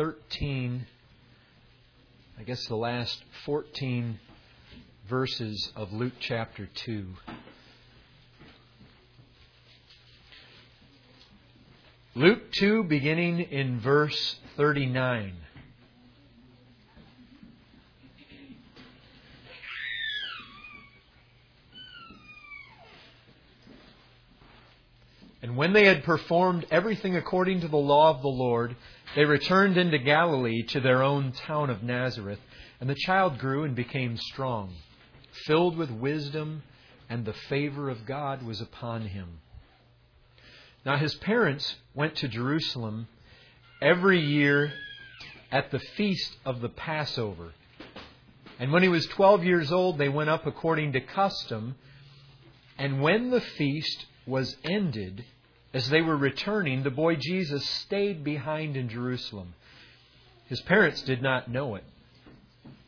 13, I guess the last 14 verses of Luke chapter 2. Luke 2, beginning in verse 39. When they had performed everything according to the law of the Lord, they returned into Galilee to their own town of Nazareth. And the child grew and became strong, filled with wisdom, and the favor of God was upon him. Now his parents went to Jerusalem every year at the feast of the Passover. And when he was 12 years old, they went up according to custom. And when the feast was ended, as they were returning, the boy Jesus stayed behind in Jerusalem. His parents did not know it.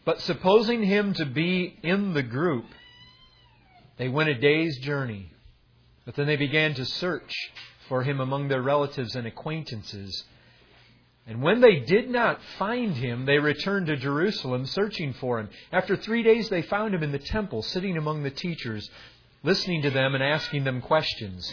But supposing him to be in the group, they went a day's journey. But then they began to search for him among their relatives and acquaintances. And when they did not find him, they returned to Jerusalem searching for him. After three days, they found him in the temple, sitting among the teachers, listening to them and asking them questions.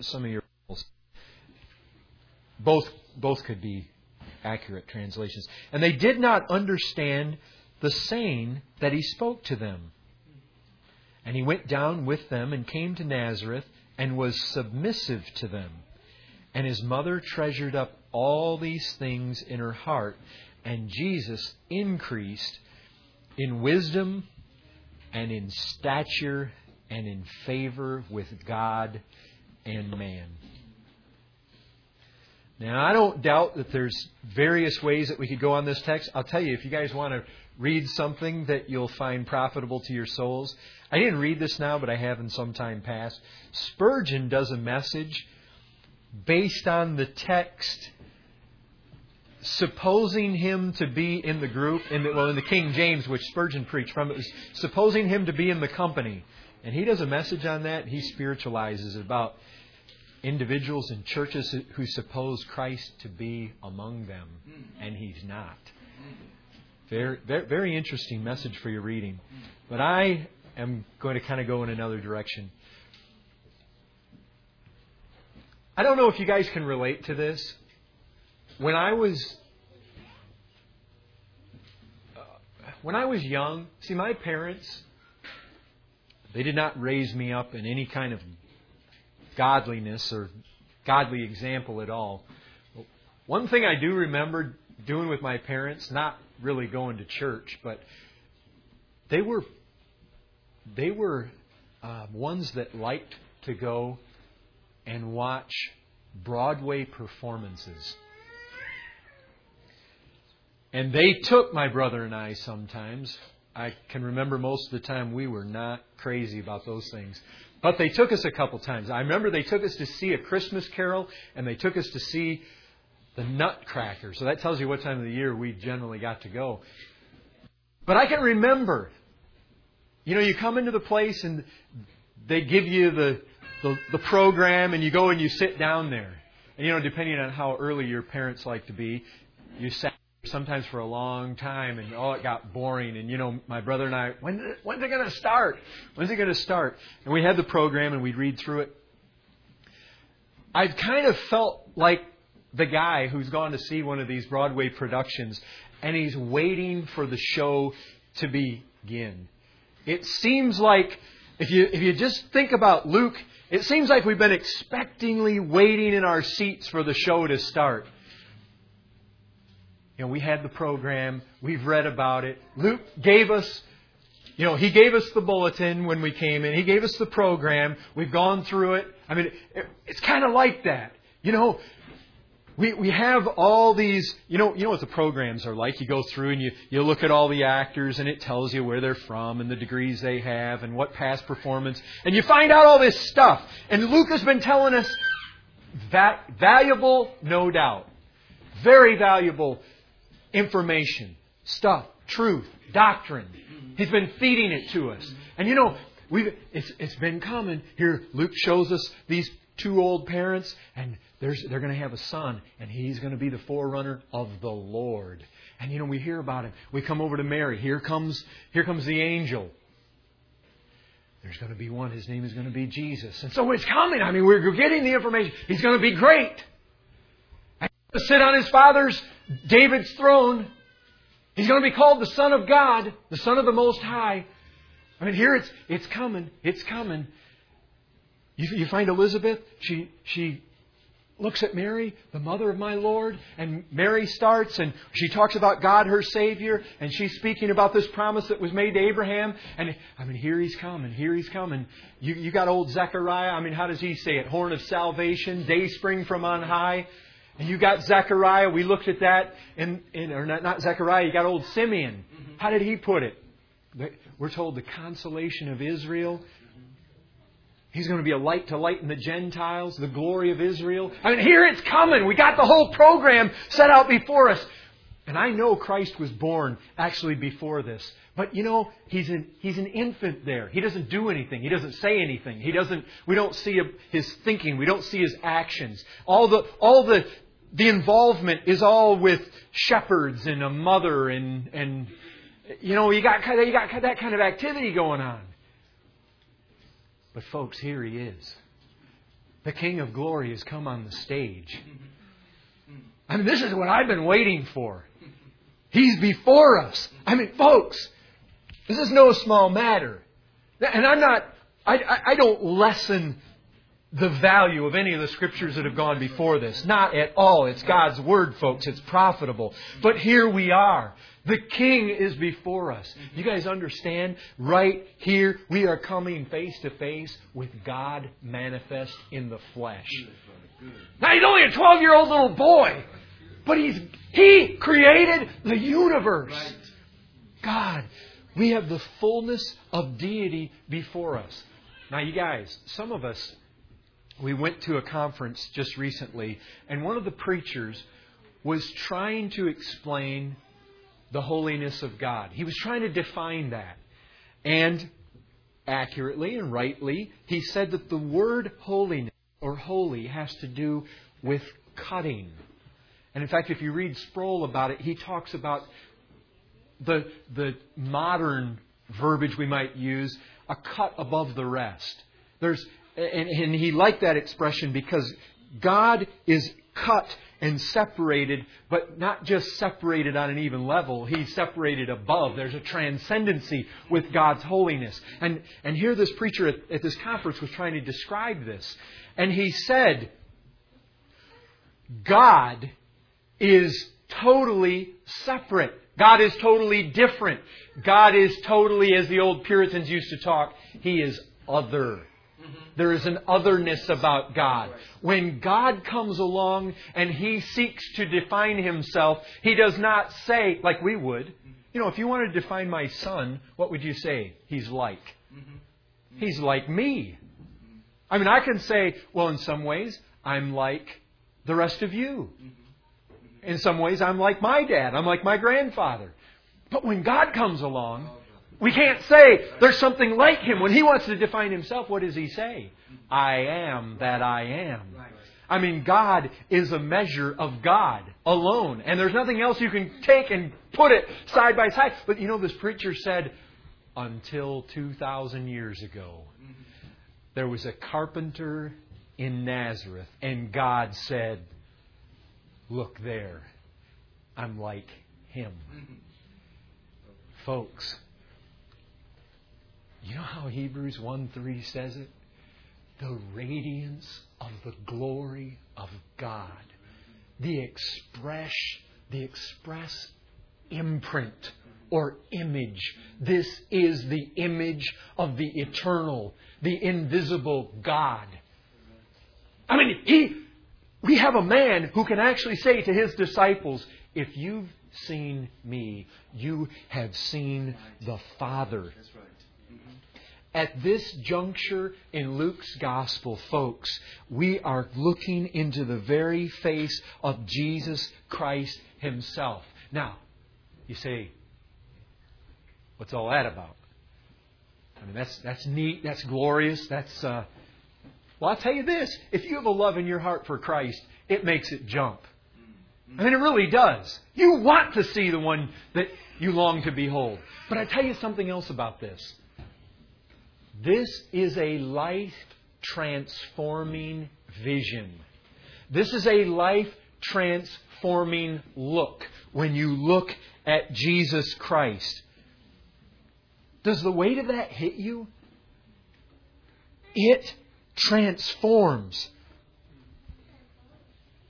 Some of your both both could be accurate translations. And they did not understand the saying that he spoke to them. And he went down with them and came to Nazareth and was submissive to them. And his mother treasured up all these things in her heart. And Jesus increased in wisdom and in stature and in favor with God and man. Now, I don't doubt that there's various ways that we could go on this text. I'll tell you, if you guys want to read something that you'll find profitable to your souls, I didn't read this now, but I have in some time past. Spurgeon does a message based on the text, supposing him to be in the group, in the, well, in the King James, which Spurgeon preached from, it was supposing him to be in the company. And he does a message on that. He spiritualizes it about individuals and churches who suppose Christ to be among them, and he's not. Very, very, very interesting message for your reading. But I am going to kind of go in another direction. I don't know if you guys can relate to this. When I was uh, when I was young, see my parents they did not raise me up in any kind of godliness or godly example at all. One thing I do remember doing with my parents, not really going to church, but they were they were uh, ones that liked to go and watch Broadway performances. And they took my brother and I sometimes. I can remember most of the time we were not crazy about those things. But they took us a couple times. I remember they took us to see a Christmas carol, and they took us to see the Nutcracker. So that tells you what time of the year we generally got to go. But I can remember, you know, you come into the place and they give you the, the, the program, and you go and you sit down there. And, you know, depending on how early your parents like to be, you sat sometimes for a long time, and oh, it got boring. And you know, my brother and I, when when's it going to start? When's it going to start? And we had the program, and we'd read through it. I've kind of felt like the guy who's gone to see one of these Broadway productions, and he's waiting for the show to begin. It seems like if you if you just think about Luke, it seems like we've been expectingly waiting in our seats for the show to start. You know, we had the program, we've read about it. Luke gave us, you know, he gave us the bulletin when we came in. He gave us the program. We've gone through it. I mean, it, it's kind of like that. You know, we, we have all these, you know, you know what the programs are like. You go through and you, you look at all the actors and it tells you where they're from and the degrees they have and what past performance. And you find out all this stuff. And Luke has been telling us that valuable, no doubt. Very valuable information, stuff, truth, doctrine. He's been feeding it to us. And you know, we've, it's, it's been coming. Here, Luke shows us these two old parents, and they're going to have a son, and he's going to be the forerunner of the Lord. And you know, we hear about him. We come over to Mary. Here comes, here comes the angel. There's going to be one. His name is going to be Jesus. And so it's coming. I mean, we're getting the information. He's going to be great. To sit on his father's, David's throne. He's going to be called the Son of God, the Son of the Most High. I mean, here it's, it's coming. It's coming. You, you find Elizabeth, she, she looks at Mary, the mother of my Lord, and Mary starts and she talks about God, her Savior, and she's speaking about this promise that was made to Abraham. And I mean, here he's coming, here he's coming. You, you got old Zechariah. I mean, how does he say it? Horn of salvation, day spring from on high. And you got Zechariah. We looked at that in, in or not, not Zechariah. You got old Simeon. Mm-hmm. How did he put it? We're told the consolation of Israel He's going to be a light to lighten the Gentiles, the glory of Israel. I mean, here it's coming. We got the whole program set out before us. And I know Christ was born actually before this. But you know, he's an, he's an infant there. He doesn't do anything. He doesn't say anything. He doesn't, we don't see his thinking. We don't see his actions. All the, all the, the involvement is all with shepherds and a mother and, and, you know, you got, you got that kind of activity going on. But, folks, here he is. The King of Glory has come on the stage. I mean, this is what I've been waiting for. He's before us. I mean, folks, this is no small matter. And I'm not, I, I don't lessen the value of any of the scriptures that have gone before this. Not at all. It's God's Word, folks. It's profitable. But here we are. The King is before us. You guys understand? Right here, we are coming face to face with God manifest in the flesh. Now, he's only a 12 year old little boy, but he's, he created the universe. God, we have the fullness of deity before us. Now, you guys, some of us, we went to a conference just recently, and one of the preachers was trying to explain the holiness of God. He was trying to define that. And accurately and rightly, he said that the word holiness or holy has to do with cutting. And in fact, if you read Sproul about it, he talks about the, the modern verbiage we might use, a cut above the rest. There's, and, and he liked that expression because God is cut and separated, but not just separated on an even level. He's separated above. There's a transcendency with God's holiness. And, and here this preacher at, at this conference was trying to describe this. And he said, God is totally separate. God is totally different. God is totally, as the old Puritans used to talk, He is other. Mm-hmm. There is an otherness about God. When God comes along and He seeks to define Himself, He does not say, like we would, mm-hmm. you know, if you wanted to define my son, what would you say? He's like. Mm-hmm. He's like me. I mean, I can say, well, in some ways, I'm like the rest of you. In some ways, I'm like my dad. I'm like my grandfather. But when God comes along, oh, we can't say there's something like him. When he wants to define himself, what does he say? I am that I am. I mean, God is a measure of God alone. And there's nothing else you can take and put it side by side. But you know, this preacher said, until 2,000 years ago, there was a carpenter in Nazareth, and God said, Look there, I'm like him. Mm-hmm. Folks, you know how Hebrews 1 3 says it? The radiance of the glory of God. The express, the express imprint or image. This is the image of the eternal, the invisible God. I mean, he, we have a man who can actually say to his disciples, If you've seen me, you have seen the Father. At this juncture in Luke's gospel, folks, we are looking into the very face of Jesus Christ himself. Now, you say, what's all that about? I mean, that's, that's neat, that's glorious, that's. Uh... Well, I'll tell you this if you have a love in your heart for Christ, it makes it jump. I mean, it really does. You want to see the one that you long to behold. But I tell you something else about this. This is a life transforming vision. This is a life transforming look when you look at Jesus Christ. Does the weight of that hit you? It transforms.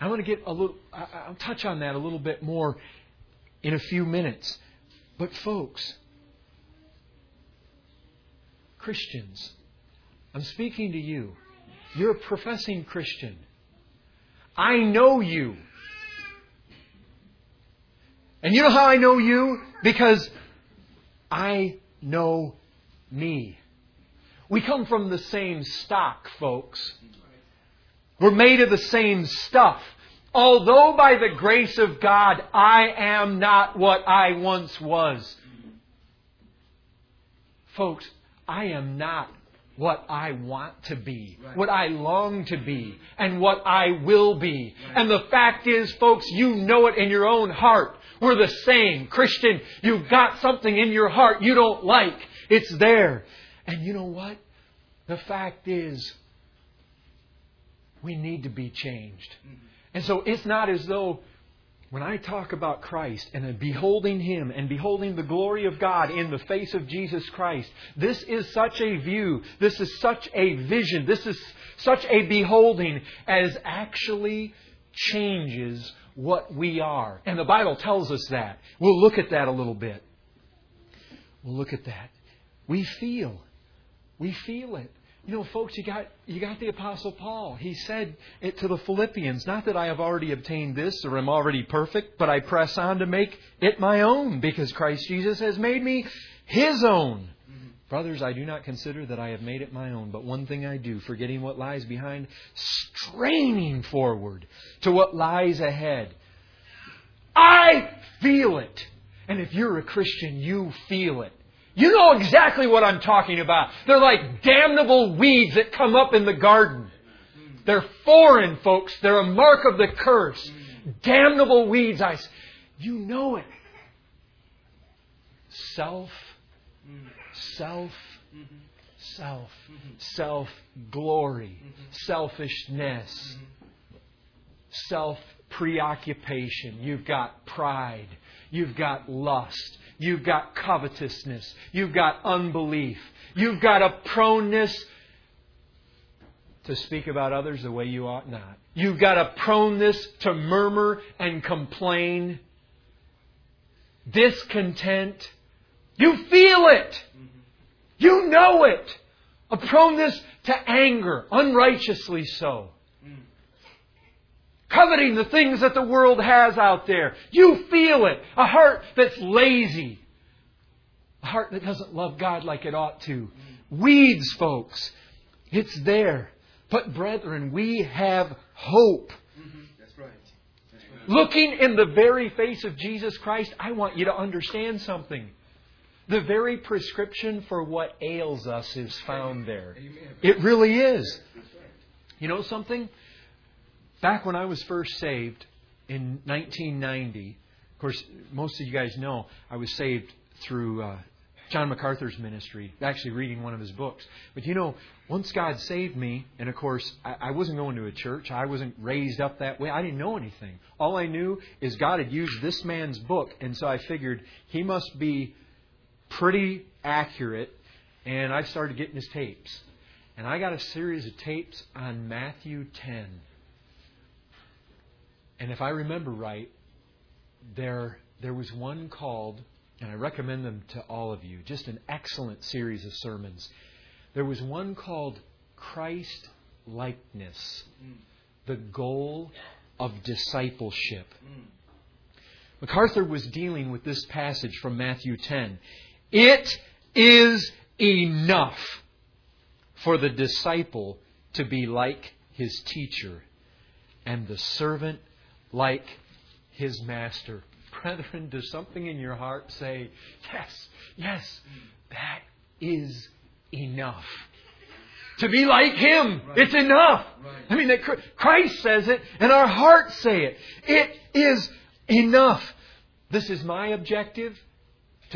I want to get a little, I'll touch on that a little bit more in a few minutes. But, folks, Christians, I'm speaking to you. You're a professing Christian. I know you. And you know how I know you? Because I know me. We come from the same stock, folks. We're made of the same stuff. Although by the grace of God I am not what I once was. Folks, I am not what I want to be, right. what I long to be, and what I will be. Right. And the fact is, folks, you know it in your own heart. We're the same. Christian, you've got something in your heart you don't like. It's there. And you know what? The fact is, we need to be changed. Mm-hmm. And so it's not as though when I talk about Christ and beholding Him and beholding the glory of God in the face of Jesus Christ, this is such a view, this is such a vision, this is such a beholding as actually changes what we are. And the Bible tells us that. We'll look at that a little bit. We'll look at that. We feel. We feel it. You know, folks, you got, you got the Apostle Paul. He said it to the Philippians, not that I have already obtained this or am already perfect, but I press on to make it my own because Christ Jesus has made me his own. Brothers, I do not consider that I have made it my own, but one thing I do, forgetting what lies behind, straining forward to what lies ahead. I feel it. And if you're a Christian, you feel it. You know exactly what I'm talking about. They're like damnable weeds that come up in the garden. They're foreign, folks. They're a mark of the curse. Damnable weeds. I, you know it. Self, self, self, self glory, selfishness, self preoccupation. You've got pride. You've got lust. You've got covetousness. You've got unbelief. You've got a proneness to speak about others the way you ought not. You've got a proneness to murmur and complain. Discontent. You feel it. You know it. A proneness to anger, unrighteously so coveting the things that the world has out there. You feel it. A heart that's lazy. A heart that doesn't love God like it ought to. Weeds, folks. It's there. But, brethren, we have hope. That's right. That's right. Looking in the very face of Jesus Christ, I want you to understand something. The very prescription for what ails us is found there. It really is. You know something? Back when I was first saved in 1990, of course, most of you guys know I was saved through uh, John MacArthur's ministry, actually reading one of his books. But you know, once God saved me, and of course, I, I wasn't going to a church, I wasn't raised up that way, I didn't know anything. All I knew is God had used this man's book, and so I figured he must be pretty accurate, and I started getting his tapes. And I got a series of tapes on Matthew 10. And if I remember right, there, there was one called, and I recommend them to all of you, just an excellent series of sermons. There was one called Christ likeness. the goal of discipleship. MacArthur was dealing with this passage from Matthew 10. It is enough for the disciple to be like his teacher and the servant like his master. Brethren, does something in your heart say, Yes, yes, that is enough? To be like him, Right. it's enough. Right. I mean, that Christ says it, and our hearts say it. It is enough. This is my objective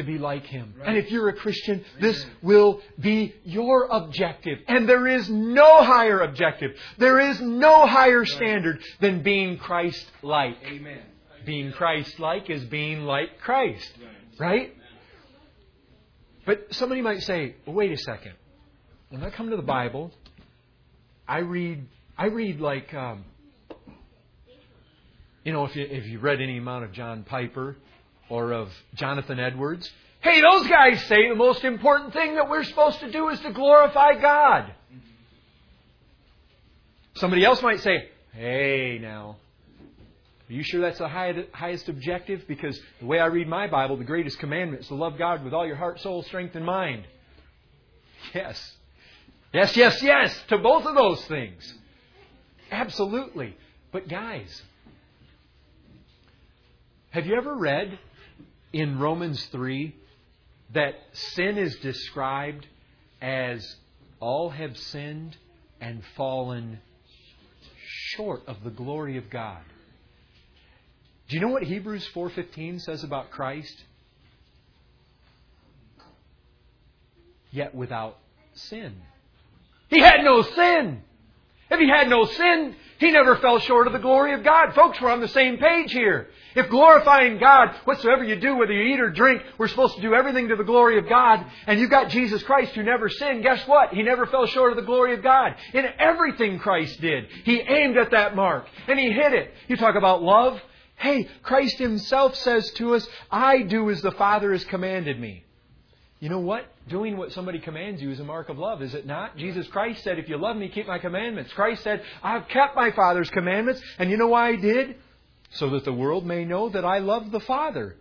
to be like Him. Right. And if you're a Christian, this will be your objective. And there is no higher objective. There is no higher standard than being Christ like. Amen. Being Christ like is being like Christ. Right. Right? But somebody might say, well, wait a second. When I come to the Bible, I read, I read like, um, you know, if you if you read any amount of John Piper or of Jonathan Edwards, hey, those guys say the most important thing that we're supposed to do is to glorify God. Somebody else might say, hey, now, are you sure that's the highest objective? Because the way I read my Bible, the greatest commandment is to love God with all your heart, soul, strength, and mind. Yes. Yes, yes, yes, to both of those things. Absolutely. But guys, have you ever read in Romans 3 that sin is described as all have sinned and fallen short of the glory of God? Do you know what Hebrews 4:15 says about Christ? Yet without sin. He had no sin. If he had no sin, he never fell short of the glory of God. Folks, we're on the same page here. If glorifying God, whatsoever you do, whether you eat or drink, we're supposed to do everything to the glory of God, and you've got Jesus Christ who never sinned, guess what? He never fell short of the glory of God. In everything Christ did, he aimed at that mark, and he hit it. You talk about love. Hey, Christ himself says to us, I do as the Father has commanded me. You know what? Doing what somebody commands you is a mark of love, is it not? Jesus Christ said, If you love me, keep my commandments. Christ said, I've kept my Father's commandments, and you know why I did? So that the world may know that I love the Father.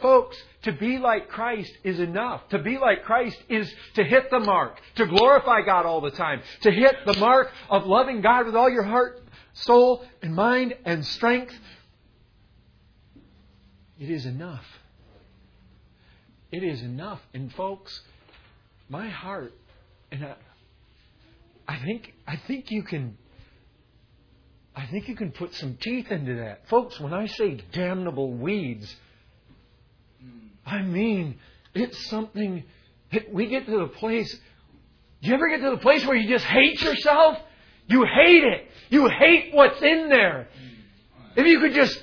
Folks, to be like Christ is enough. To be like Christ is to hit the mark, to glorify God all the time, to hit the mark of loving God with all your heart, soul, and mind and strength. It is enough. It is enough. And folks, my heart, and I, I think I think you can I think you can put some teeth into that. Folks, when I say damnable weeds, I mean it's something that we get to the place do you ever get to the place where you just hate yourself? You hate it. You hate what's in there. If you could just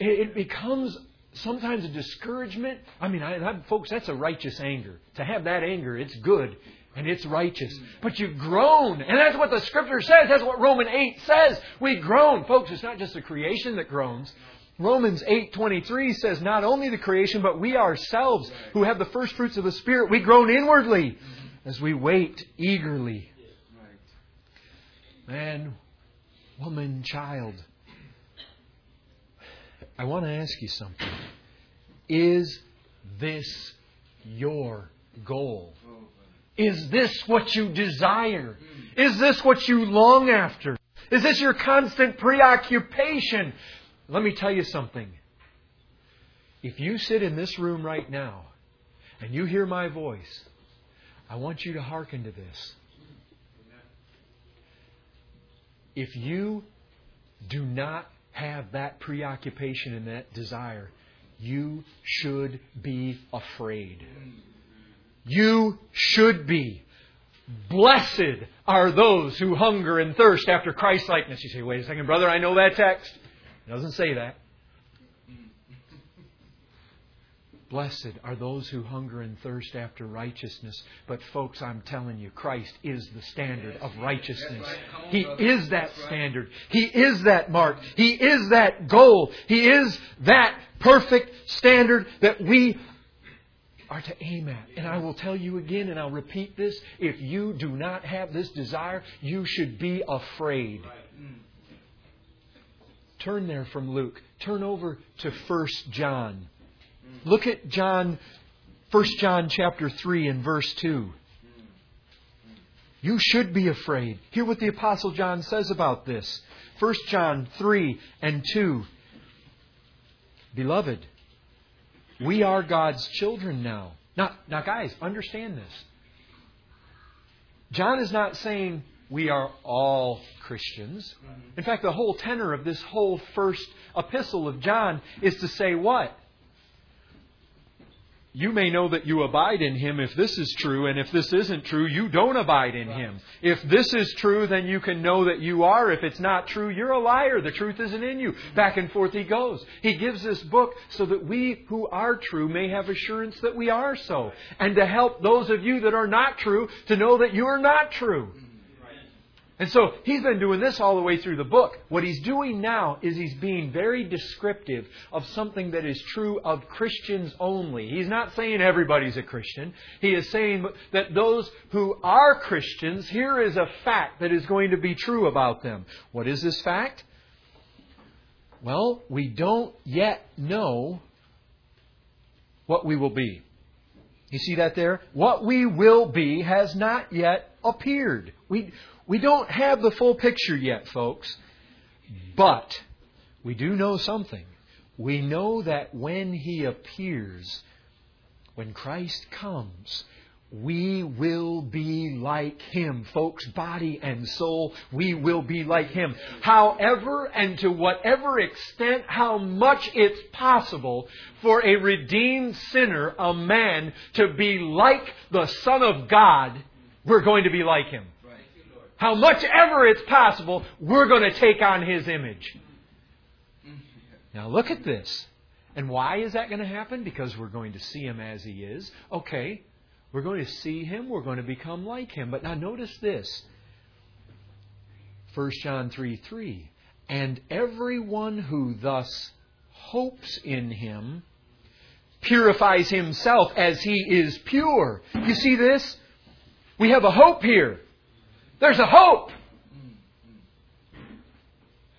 it, becomes sometimes a discouragement. I mean, I, I, folks, that's a righteous anger. To have that anger, it's good and it's righteous. But you groan, and that's what the Scripture says. That's what Romans eight says. We groan, folks. It's not just the creation that groans. Romans eight twenty three says, not only the creation, but we ourselves, who have the first fruits of the Spirit, we groan inwardly as we wait eagerly. Man, woman, child. I want to ask you something. Is this your goal? Is this what you desire? Is this what you long after? Is this your constant preoccupation? Let me tell you something. If you sit in this room right now and you hear my voice, I want you to hearken to this. If you do not have that preoccupation and that desire, you should be afraid. You should be. Blessed are those who hunger and thirst after Christ likeness. You say, wait a second, brother, I know that text. It doesn't say that. Blessed are those who hunger and thirst after righteousness. But, folks, I'm telling you, Christ is the standard of righteousness. That's right. Come on, He is that standard. He is that mark. He is that goal. He is that perfect standard that we are to aim at. And I will tell you again, and I'll repeat this if you do not have this desire, you should be afraid. Mm. Turn there from Luke. Turn over to 1 John. Look at John 1 John chapter 3 and verse 2. You should be afraid. Hear what the apostle John says about this. 1 John 3 and 2. Beloved, we are God's children now. Now, now guys, understand this. John is not saying we are all Christians. In fact, the whole tenor of this whole first epistle of John is to say what? You may know that you abide in him if this is true, and if this isn't true, you don't abide in him. If this is true, then you can know that you are. If it's not true, you're a liar. The truth isn't in you. Mm-hmm. Back and forth he goes. He gives this book so that we who are true may have assurance that we are so, and to help those of you that are not true to know that you are not true. And so he's been doing this all the way through the book. What he's doing now is he's being very descriptive of something that is true of Christians only. He's not saying everybody's a Christian. He is saying that those who are Christians, here is a fact that is going to be true about them. What is this fact? Well, we don't yet know what we will be. You see that there? What we will be has not yet appeared. We, we don't have the full picture yet, folks, but we do know something. We know that when He appears, when Christ comes, we will be like Him. Folks, body and soul, we will be like Him. However, and to whatever extent, how much it's possible for a redeemed sinner, a man, to be like the Son of God, we're going to be like Him how much ever it's possible, we're going to take on His image. Now look at this. And why is that going to happen? Because we're going to see Him as He is. Okay, we're going to see Him, we're going to become like Him. But now notice this 1 John 3 3. And everyone who thus hopes in Him purifies himself as He is pure. You see this? We have a hope here. There's a hope.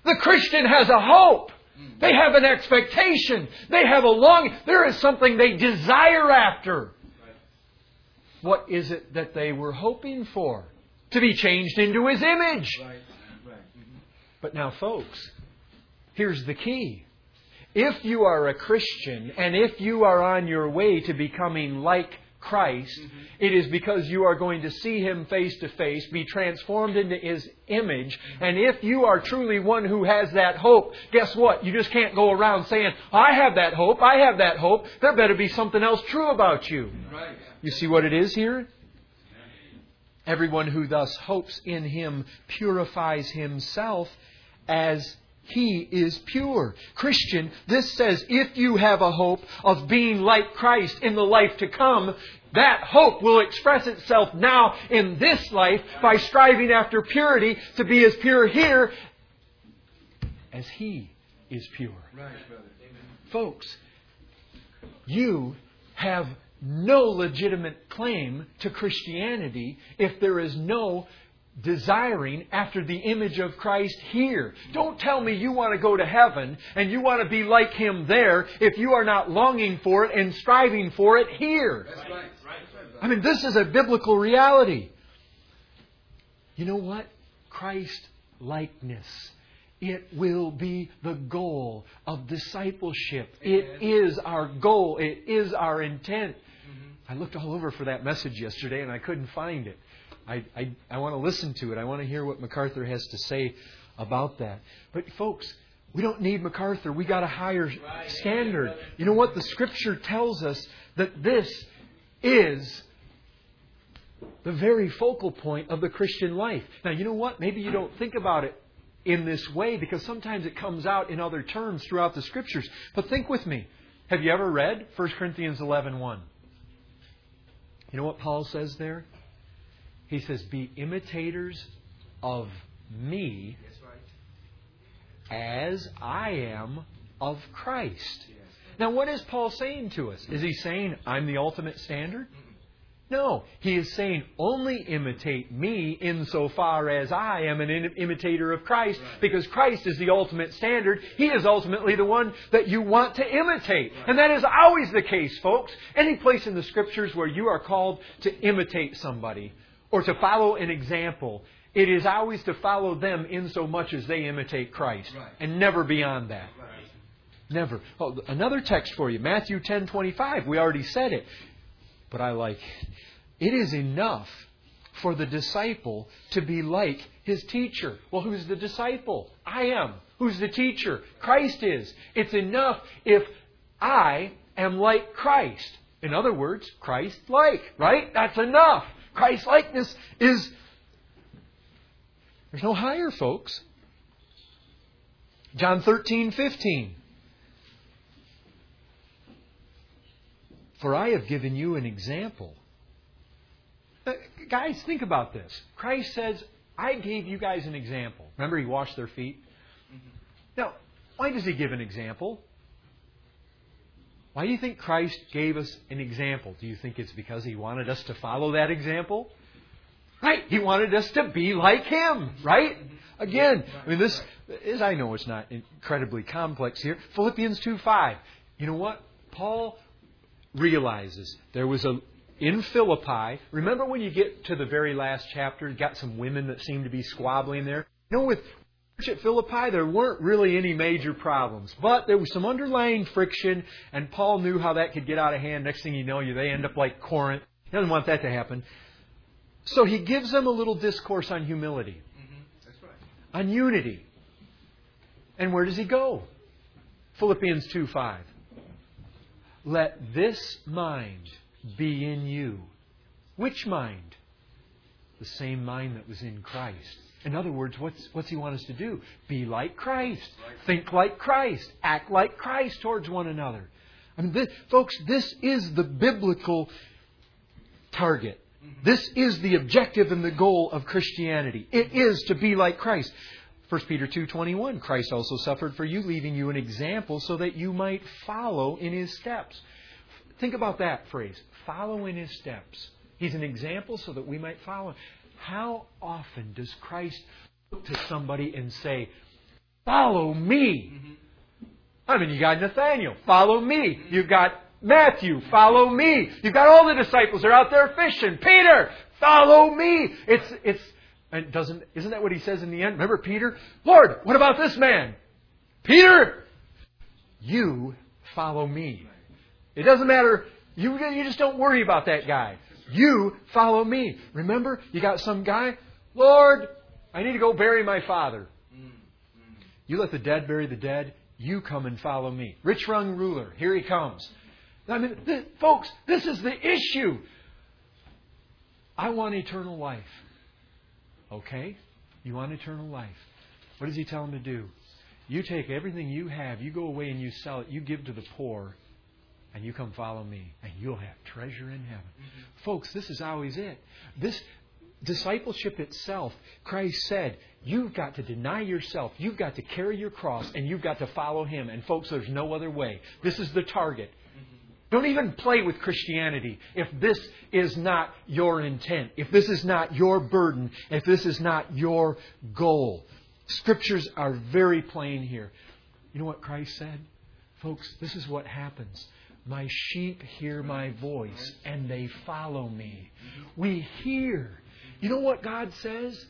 The Christian has a hope. They have an expectation. They have a longing. There is something they desire after. What is it that they were hoping for? To be changed into His image. But now, folks, here's the key. If you are a Christian and if you are on your way to becoming like Christ, mm-hmm. it is because you are going to see Him face to face, be transformed into His image. Mm-hmm. And if you are truly one who has that hope, guess what? You just can't go around saying, I have that hope, I have that hope. There better be something else true about you. Right. You see what it is here? Everyone who thus hopes in Him purifies himself as he is pure. Christian, this says if you have a hope of being like Christ in the life to come, that hope will express itself now in this life by striving after purity to be as pure here as He is pure. Right, Folks, you have no legitimate claim to Christianity if there is no desiring after the image of Christ here. Don't tell me you want to go to heaven and you want to be like Him there if you are not longing for it and striving for it here. I mean, this is a biblical reality. You know what? Christ likeness. It will be the goal of discipleship. It is our goal. It is our intent. I looked all over for that message yesterday and I couldn't find it. I, I, I want to listen to it. I want to hear what MacArthur has to say about that. But, folks, we don't need MacArthur. We got a higher standard. You know what? The Scripture tells us that this is the very focal point of the Christian life. Now, you know what? Maybe you don't think about it in this way because sometimes it comes out in other terms throughout the Scriptures. But think with me. Have you ever read 1 Corinthians 11.1? 1? You know what Paul says there? He says, Be imitators of me as I am of Christ. Now, what is Paul saying to us? Is he saying, I'm the ultimate standard? No, he is saying only imitate me insofar as I am an imitator of Christ Right. because Christ is the ultimate standard. He is ultimately the one that you want to imitate. Right. And that is always the case, folks. Any place in the scriptures where you are called to imitate somebody or to follow an example, it is always to follow them in so much as they imitate Christ Right. and never beyond that. Right. Never. Oh, another text for you, Matthew 10:25. We already said it, but I like it. It is enough for the disciple to be like his teacher. Well, who's the disciple? I am. Who's the teacher? Christ is. It's enough if I am like Christ. In other words, Christ like, right? That's enough. Christ likeness is there's no higher, folks. John 13, 15. For I have given you an example. Uh, guys, think about this. Christ says, I gave you guys an example. Remember, he washed their feet? Now, why does he give an example? Why do you think Christ gave us an example? Do you think it's because he wanted us to follow that example? Right. He wanted us to be like him, right? Again, I mean this is I know it's not incredibly complex here. Philippians 2 5. You know what? Paul realizes there was a in Philippi. Remember when you get to the very last chapter, you got some women that seem to be squabbling there? You know, with church at Philippi, there weren't really any major problems, but there was some underlying friction, and Paul knew how that could get out of hand. Next thing you know, you they end up like Corinth. He doesn't want that to happen. So he gives them a little discourse on humility, Mhm. That's right. on unity. And where does he go? Philippians 2 5. Let this mind be in you. Which mind? The same mind that was in Christ. In other words, what's, what's he want us to do? Be like Christ. Think like Christ. Act like Christ towards one another. I mean, this, folks, this is the biblical target. Mm-hmm. This is the objective and the goal of Christianity. It is to be like Christ. 1 Peter 2:21 Christ also suffered for you leaving you an example so that you might follow in his steps. Think about that phrase. Follow in his steps. He's an example so that we might follow. How often does Christ look to somebody and say, "Follow me"? Mm-hmm. I mean, you got Nathaniel, follow me. You've got Matthew, follow me. You've got all the disciples are out there fishing. Peter, follow me. It's it's and doesn't isn't that what he says in the end? Remember Peter? Lord, what about this man? Peter, you follow me. It doesn't matter. You you just don't worry about that guy. You follow me. Remember, you got some guy. Lord, I need to go bury my father. You let the dead bury the dead. You come and follow me. Rich young ruler, here he comes. I mean, th- folks, this is the issue. I want eternal life. Okay? You want eternal life. What does he tell him to do? You take everything you have, you go away and you sell it, you give to the poor, and you come follow me, and you'll have treasure in heaven. Mm-hmm. Folks, this is always it. This discipleship itself, Christ said, you've got to deny yourself, you've got to carry your cross, and you've got to follow Him. And folks, there's no other way. This is the target. Mm-hmm. Don't even play with Christianity if this is not your intent, if this is not your burden, if this is not your goal. Scriptures are very plain here. You know what Christ said? Folks, this is what happens. My sheep hear my voice and they follow me. We hear. You know what God says?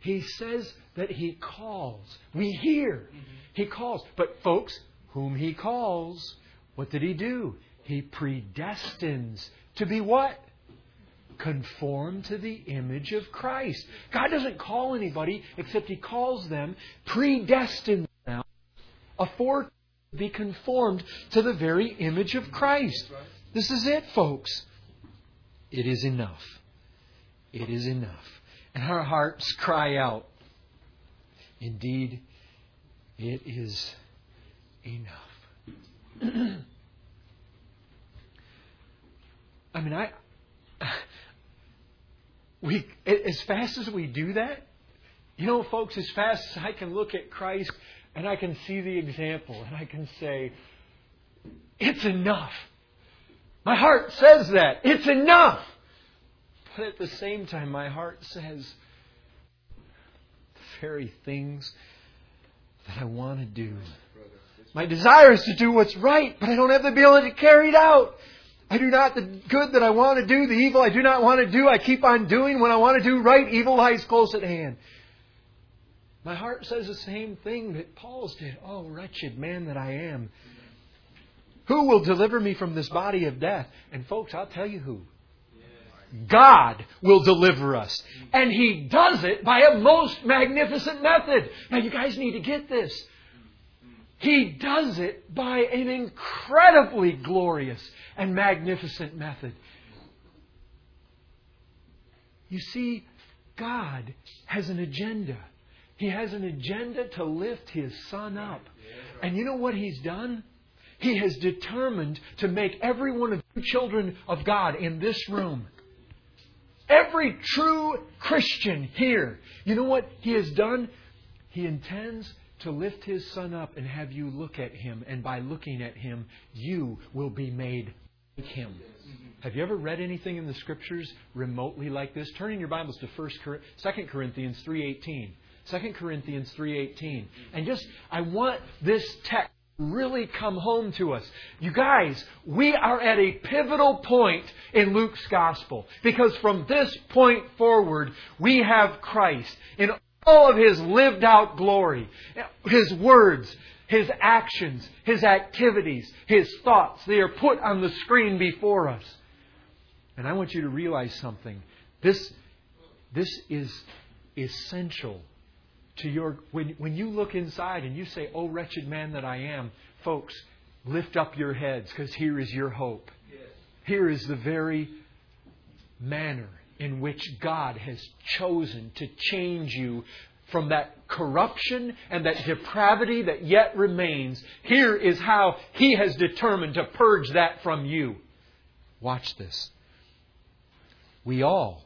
He says that He calls. We hear. He calls. But, folks, whom He calls, what did He do? He predestines to be what? Conform to the image of Christ. God doesn't call anybody except He calls them, predestines them, afford to be conformed to the very image of Christ. This is it, folks. It is enough. It is enough. And our hearts cry out, Indeed, it is enough. I mean, I. We, as fast as we do that, you know, folks, as fast as I can look at Christ and I can see the example and I can say, it's enough. My heart says that. It's enough. But at the same time, my heart says the very things that I want to do. My desire is to do what's right, but I don't have the ability to carry it out. I do not the good that I want to do, the evil I do not want to do, I keep on doing. When I want to do right, evil lies close at hand. My heart says the same thing that Paul's did. Oh, wretched man that I am. Who will deliver me from this body of death? And folks, I'll tell you who. God will deliver us. And He does it by a most magnificent method. Now, you guys need to get this. He does it by an incredibly glorious and magnificent method. You see, God has an agenda. He has an agenda to lift His Son up. And you know what He's done? He has determined to make every one of you children of God in this room, every true Christian here, you know what He has done? He intends to lift His Son up and have you look at Him. And by looking at Him, you will be made like Him. Mm-hmm. Have you ever read anything in the Scriptures remotely like this? Turn in your Bibles to 1 Cor- 2 Corinthians 3.18. 2 Corinthians 3.18. And just, I want this text really come home to us. You guys, we are at a pivotal point in Luke's gospel because from this point forward, we have Christ in all of his lived out glory, his words, his actions, his activities, his thoughts. They are put on the screen before us. And I want you to realize something. This, this is essential to your when when you look inside and you say, "Oh wretched man that I am," folks, lift up your heads because here is your hope. Here is the very manner in which God has chosen to change you from that corruption and that depravity that yet remains. Here is how He has determined to purge that from you. Watch this. We all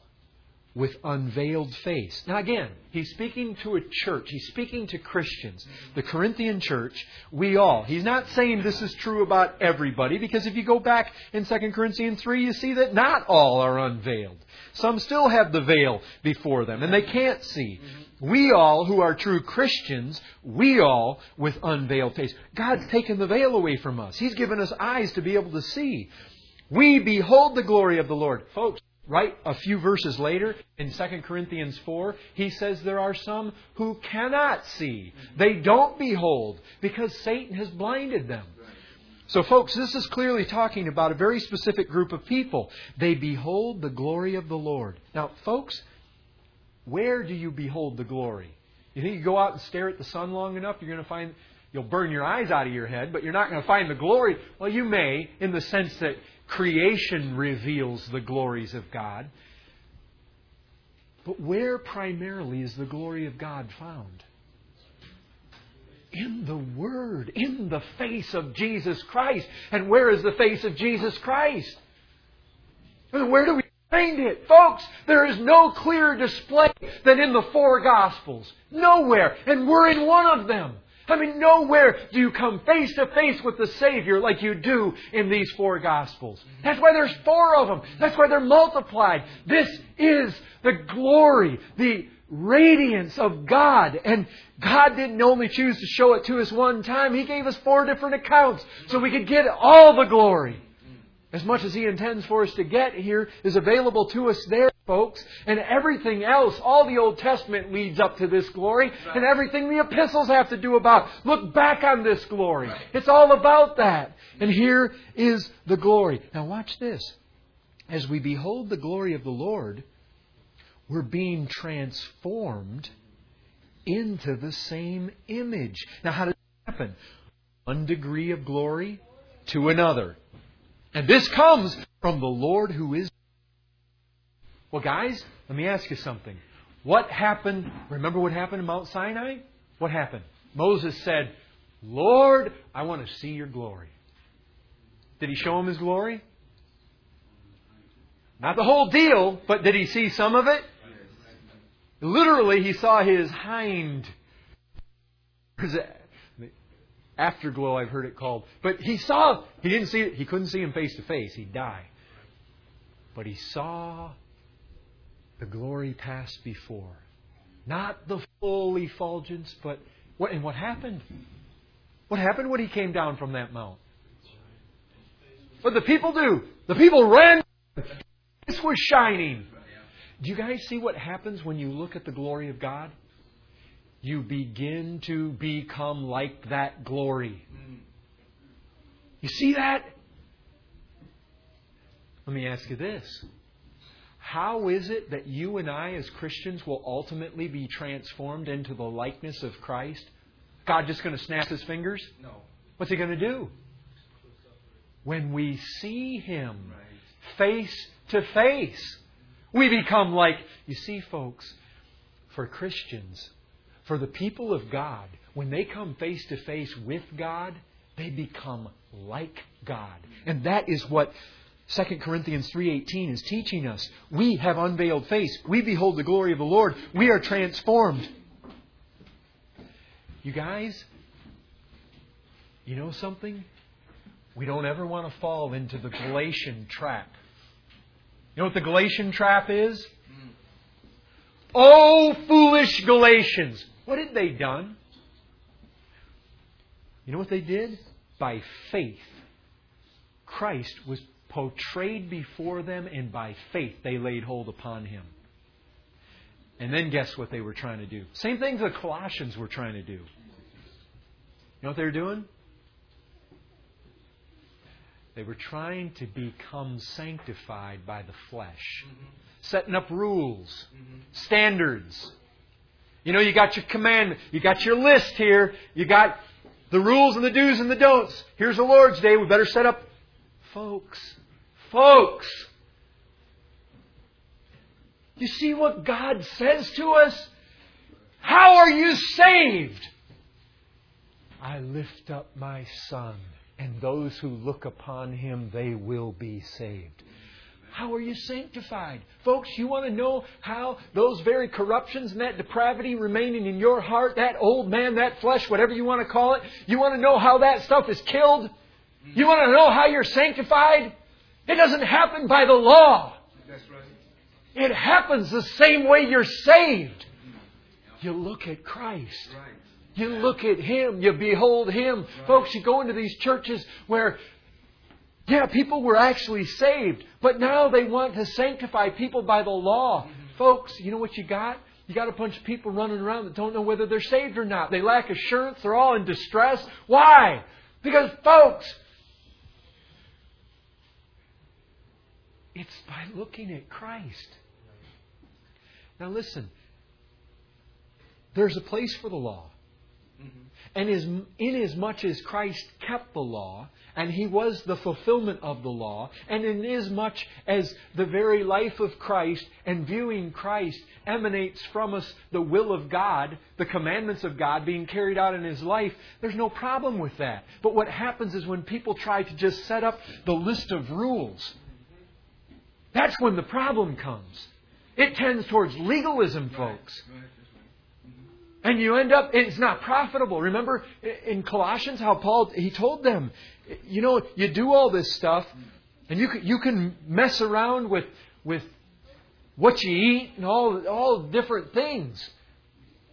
with unveiled face. Now, again, he's speaking to a church. He's speaking to Christians. The Corinthian church, we all. He's not saying this is true about everybody, because if you go back in 2 Corinthians 3, you see that not all are unveiled. Some still have the veil before them, and they can't see. We all who are true Christians, we all with unveiled face. God's taken the veil away from us. He's given us eyes to be able to see. We behold the glory of the Lord. Folks, right a few verses later in 2 Corinthians 4, he says there are some who cannot see. They don't behold because Satan has blinded them. So, folks, this is clearly talking about a very specific group of people. They behold the glory of the Lord. Now, folks, where do you behold the glory? You think you go out and stare at the sun long enough, you're going to find you'll burn your eyes out of your head, but you're not going to find the glory. Well, you may, in the sense that creation reveals the glories of God. But where primarily is the glory of God found? In the Word, in the face of Jesus Christ. And where is the face of Jesus Christ? Where do we find it? Folks, there is no clearer display than in the four Gospels. Nowhere. And we're in one of them. I mean, nowhere do you come face to face with the Savior like you do in these four Gospels. That's why there's four of them. That's why they're multiplied. This is the glory, the radiance of God. And God didn't only choose to show it to us one time, He gave us four different accounts so we could get all the glory. As much as He intends for us to get here is available to us there, folks. And everything else, all the Old Testament leads up to this glory, and everything the epistles have to do about look back on this glory. It's all about that. And here is the glory. Now watch this. As we behold the glory of the Lord, we're being transformed into the same image. Now how does that happen? One degree of glory to another. And this comes from the Lord who is. Well, guys, let me ask you something. What happened? Remember what happened in Mount Sinai? What happened? Moses said, Lord, I want to see your glory. Did he show him his glory? Not the whole deal, but did he see some of it? Literally, he saw his hind afterglow, I've heard it called. But he saw, he didn't see it, he couldn't see him face to face, he'd die. But he saw the glory passed before. Not the full effulgence, but what and what happened? What happened when he came down from that mount? What did the people do? The people ran. This was shining. Do you guys see what happens when you look at the glory of God? You begin to become like that glory. You see that? Let me ask you this. How is it that you and I, as Christians, will ultimately be transformed into the likeness of Christ? God just going to snap his fingers? No. What's he going to do? When we see him face to face, we become like, you see, folks, for Christians, for the people of God, when they come face to face with God, they become like God. And that is what 2 Corinthians 3:18 is teaching us. We have unveiled face. We behold the glory of the Lord. We are transformed. You guys, you know something? We don't ever want to fall into the Galatian trap. You know what the Galatian trap is? Oh, foolish Galatians. What had they done? You know what they did? By faith, Christ was portrayed before them, and by faith they laid hold upon him. And then guess what they were trying to do? Same thing the Colossians were trying to do. You know what they were doing? They were trying to become sanctified by the flesh, setting up rules, standards. You know, you got your commandment, you got your list here, you got the rules and the do's and the don'ts. Here's the Lord's Day, we better set up. Folks, folks, you see what God says to us? How are you saved? I lift up my Son, and those who look upon him, they will be saved. How are you sanctified? Folks, you want to know how those very corruptions and that depravity remaining in your heart, that old man, that flesh, whatever you want to call it, you want to know how that stuff is killed? You want to know how you're sanctified? It doesn't happen by the law. It happens the same way you're saved. You look at Christ. You look at Him. You behold Him. Folks, you go into these churches where, yeah, people were actually saved, but now they want to sanctify people by the law. Mm-hmm. Folks, you know what you got? You got a bunch of people running around that don't know whether they're saved or not. They lack assurance. They're all in distress. Why? Because, folks, it's by looking at Christ. Now, listen. There's a place for the law. Mm-hmm. And as, inasmuch as Christ kept the law, and he was the fulfillment of the law, and inasmuch as the very life of Christ and viewing Christ emanates from us the will of God, the commandments of God being carried out in his life, there's no problem with that. But what happens is when people try to just set up the list of rules, that's when the problem comes. It tends towards legalism, folks. Mm-hmm. And you end up, it's not profitable. Remember in Colossians how Paul, he told them, you know, you do all this stuff, and you can, you can mess around with, with what you eat and all, all different things.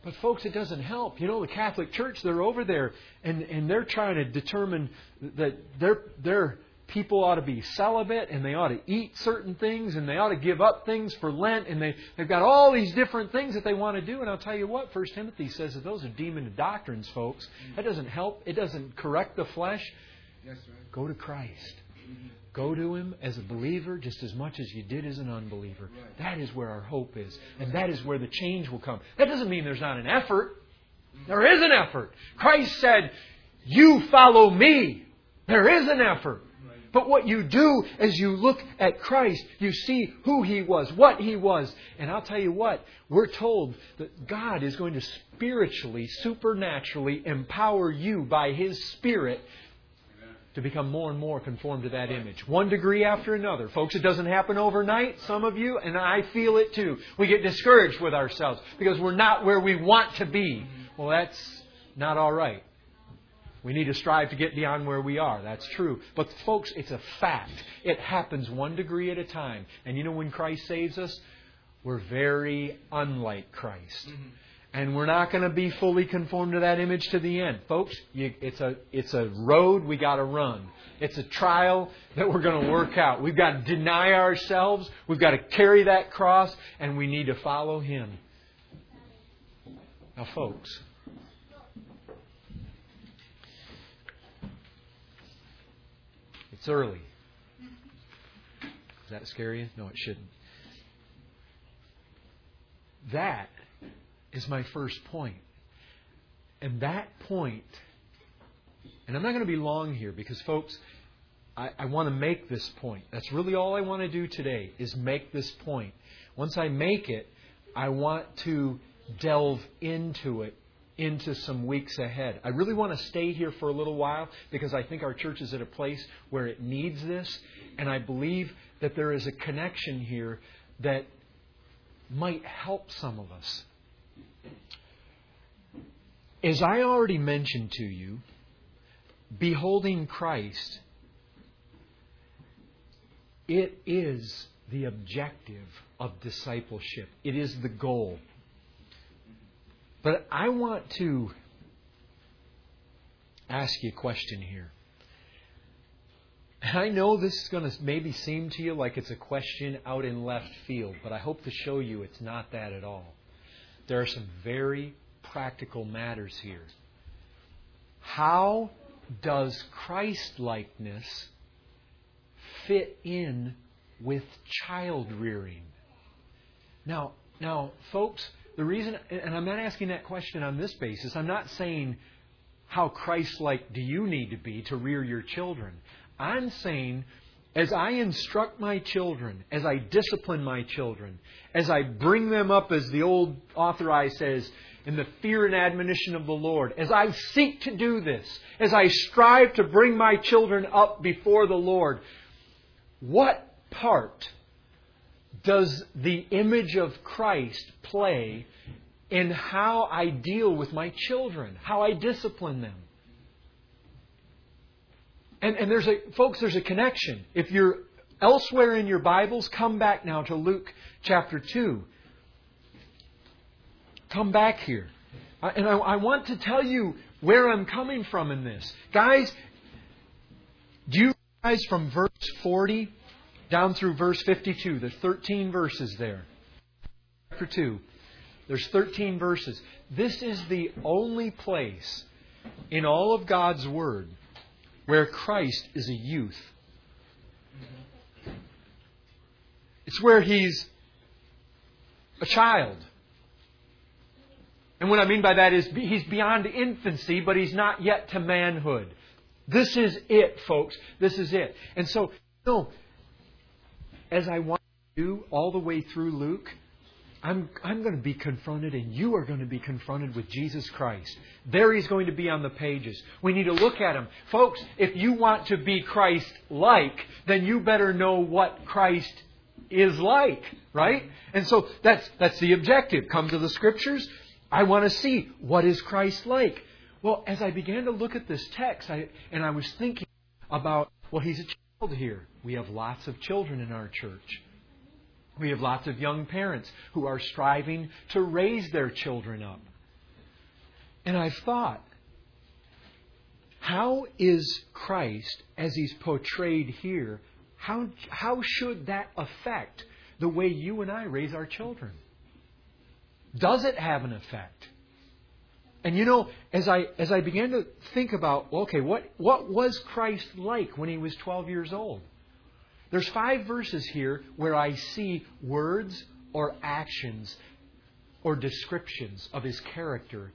But folks, it doesn't help. You know, the Catholic Church, they're over there, and, and they're trying to determine that their, their people ought to be celibate, and they ought to eat certain things, and they ought to give up things for Lent, and they, they've got all these different things that they want to do. And I'll tell you what, First Timothy says that those are demon doctrines, folks. That doesn't help. It doesn't correct the flesh. Yes. Go to Christ. Go to Him as a believer just as much as you did as an unbeliever. Right. That is where our hope is. And that is where the change will come. That doesn't mean there's not an effort. There is an effort. Christ said, You follow me. There is an effort. But what you do as you look at Christ, you see who He was, what He was. And I'll tell you what, we're told that God is going to spiritually, supernaturally empower you by His Spirit to become more and more conformed to that image. One degree after another. Folks, it doesn't happen overnight. Some of you, and I feel it too. We get discouraged with ourselves because we're not where we want to be. Well, that's not all right. We need to strive to get beyond where we are. That's true. But, folks, it's a fact. It happens one degree at a time. And you know when Christ saves us? we're very unlike Christ. Mm-hmm. And we're not going to be fully conformed to that image to the end. Folks, you, it's, a, it's a road we got to run. It's a trial that we're going to work out. We've got to deny ourselves. We've got to carry that cross, and we need to follow Him. Now, folks, it's early. Does that scare you? No, it shouldn't. That is my first point. And that point, and I'm not going to be long here because, folks, I, I want to make this point. That's really all I want to do today is make this point. Once I make it, I want to delve into it into some weeks ahead. I really want to stay here for a little while because I think our church is at a place where it needs this, and I believe that there is a connection here that might help some of us. As I already mentioned to you, beholding Christ, it is the objective of discipleship. It is the goal. But I want to ask you a question here. I know this is going to maybe seem to you like it's a question out in left field, but I hope to show you it's not that at all. There are some very practical matters here. How does Christ likeness fit in with child rearing? Now, now, folks, the reason, and I'm not asking that question on this basis, I'm not saying how Christ like do you need to be to rear your children. I'm saying as I instruct my children, as I discipline my children, as I bring them up, as the old author says, in the fear and admonition of the Lord, as I seek to do this, as I strive to bring my children up before the Lord, what part does the image of Christ play in how I deal with my children, how I discipline them? And, and there's a, folks, there's a connection. If you're elsewhere in your Bibles, come back now to Luke chapter 2. Come back here. And I, I want to tell you where I'm coming from in this. Guys, do you realize from verse 40 down through verse 52, there's 13 verses there. Chapter 2, there's 13 verses. This is the only place in all of God's Word where Christ is a youth. It's where he's a child. And what I mean by that is he's beyond infancy, but he's not yet to manhood. This is it, folks. This is it. And so, know, as I want to do all the way through Luke, I'm, I'm going to be confronted, and you are going to be confronted with Jesus Christ. There he's going to be on the pages. We need to look at him. Folks, if you want to be Christ like, then you better know what Christ is like, right? And so that's, that's the objective. Come to the scriptures. I want to see what is Christ like. Well, as I began to look at this text, I, and I was thinking about, well, he's a here. We have lots of children in our church. We have lots of young parents who are striving to raise their children up. And I've thought, how is Christ, as he's portrayed here, how, how should that affect the way you and I raise our children? Does it have an effect? And you know, as I as I began to think about, okay, what what was Christ like when he was 12 years old? There's five verses here where I see words or actions or descriptions of his character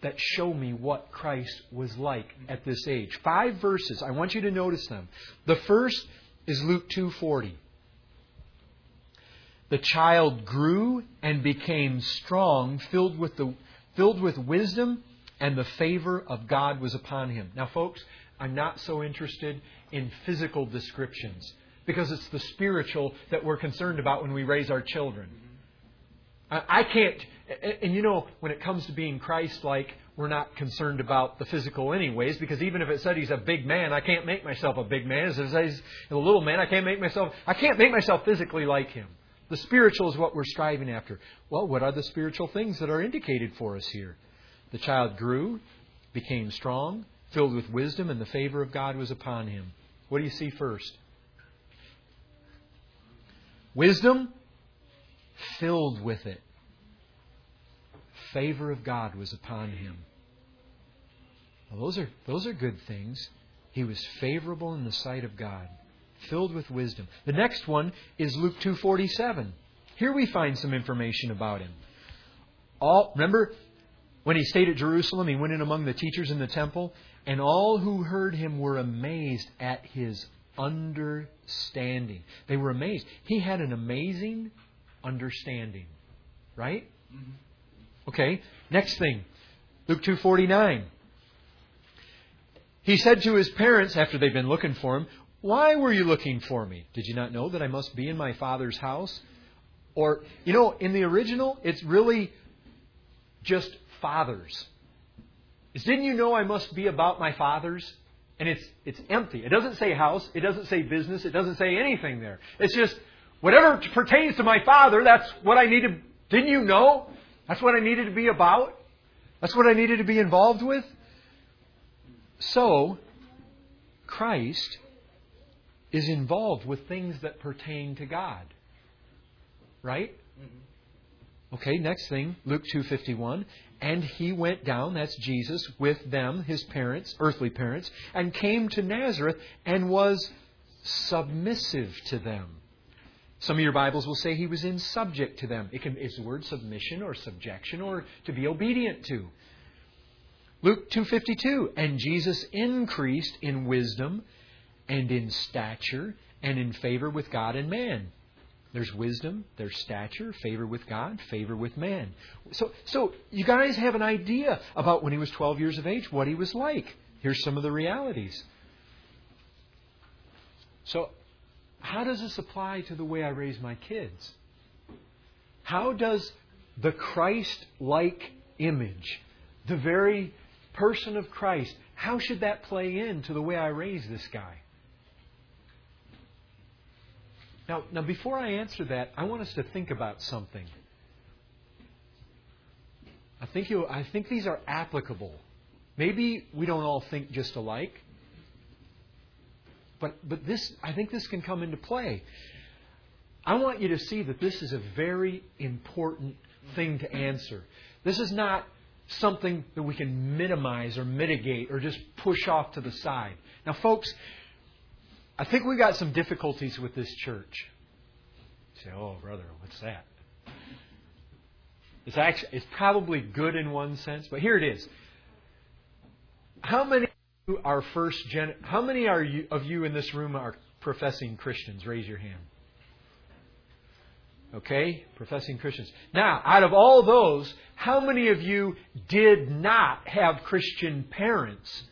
that show me what Christ was like at this age. Five verses. I want you to notice them. The first is Luke 2:40. The child grew and became strong, filled with the filled with wisdom, and the favor of God was upon him. Now folks, I'm not so interested in physical descriptions because it's the spiritual that we're concerned about when we raise our children. I can't, and you know, when it comes to being Christ like, we're not concerned about the physical anyways, because even if it said he's a big man, I can't make myself a big man. As it says a little man, I can't make myself, I can't make myself physically like him. The spiritual is what we're striving after. Well, what are the spiritual things that are indicated for us here? The child grew, became strong, filled with wisdom, and the favor of God was upon him. What do you see first? Wisdom, filled with it. Favor of God was upon him. Well, those are those are good things. He was favorable in the sight of God, filled with wisdom. The next one is Luke 2:47. Here we find some information about him. All remember when he stayed at Jerusalem, he went in among the teachers in the temple, and all who heard him were amazed at his understanding. They were amazed. He had an amazing understanding. Right? Mm-hmm. Okay. Next thing. Luke 2:49. He said to his parents after they'd been looking for him, "Why were you looking for me? Did you not know that I must be in my father's house?" Or, you know, in the original, it's really just fathers. It's, didn't you know I must be about my father's? And it's it's empty. It doesn't say house, it doesn't say business, it doesn't say anything there. It's just whatever pertains to my father, that's what I needed. Didn't you know? That's what I needed to be about. That's what I needed to be involved with. So, Christ is involved with things that pertain to God. Right? Mm-hmm. Okay, next thing, Luke 2:51, and he went down, that's Jesus, with them, his parents, earthly parents, and came to Nazareth and was submissive to them. Some of your Bibles will say he was in subject to them. It can, it's the word submission or subjection or to be obedient to. Luke 2:52 and Jesus increased in wisdom and in stature and in favor with God and man. There's wisdom, there's stature, favor with God, favor with man. So so you guys have an idea about when he was 12 years of age what he was like. Here's some of the realities. So how does this apply to the way I raise my kids? How does the Christ like image, the very person of Christ, how should that play into the way I raise this guy? Now, now before I answer that, I want us to think about something. I think you I think these are applicable. Maybe we don't all think just alike. But but this I think this can come into play. I want you to see that this is a very important thing to answer. This is not something that we can minimize or mitigate or just push off to the side. Now, folks, I think we got some difficulties with this church. You say, oh, brother, what's that? It's actually it's probably good in one sense, but here it is. How many are first gen? How many are you, of you in this room are professing Christians? Raise your hand. Okay? Professing Christians. Now, out of all those, how many of you did not have Christian parents?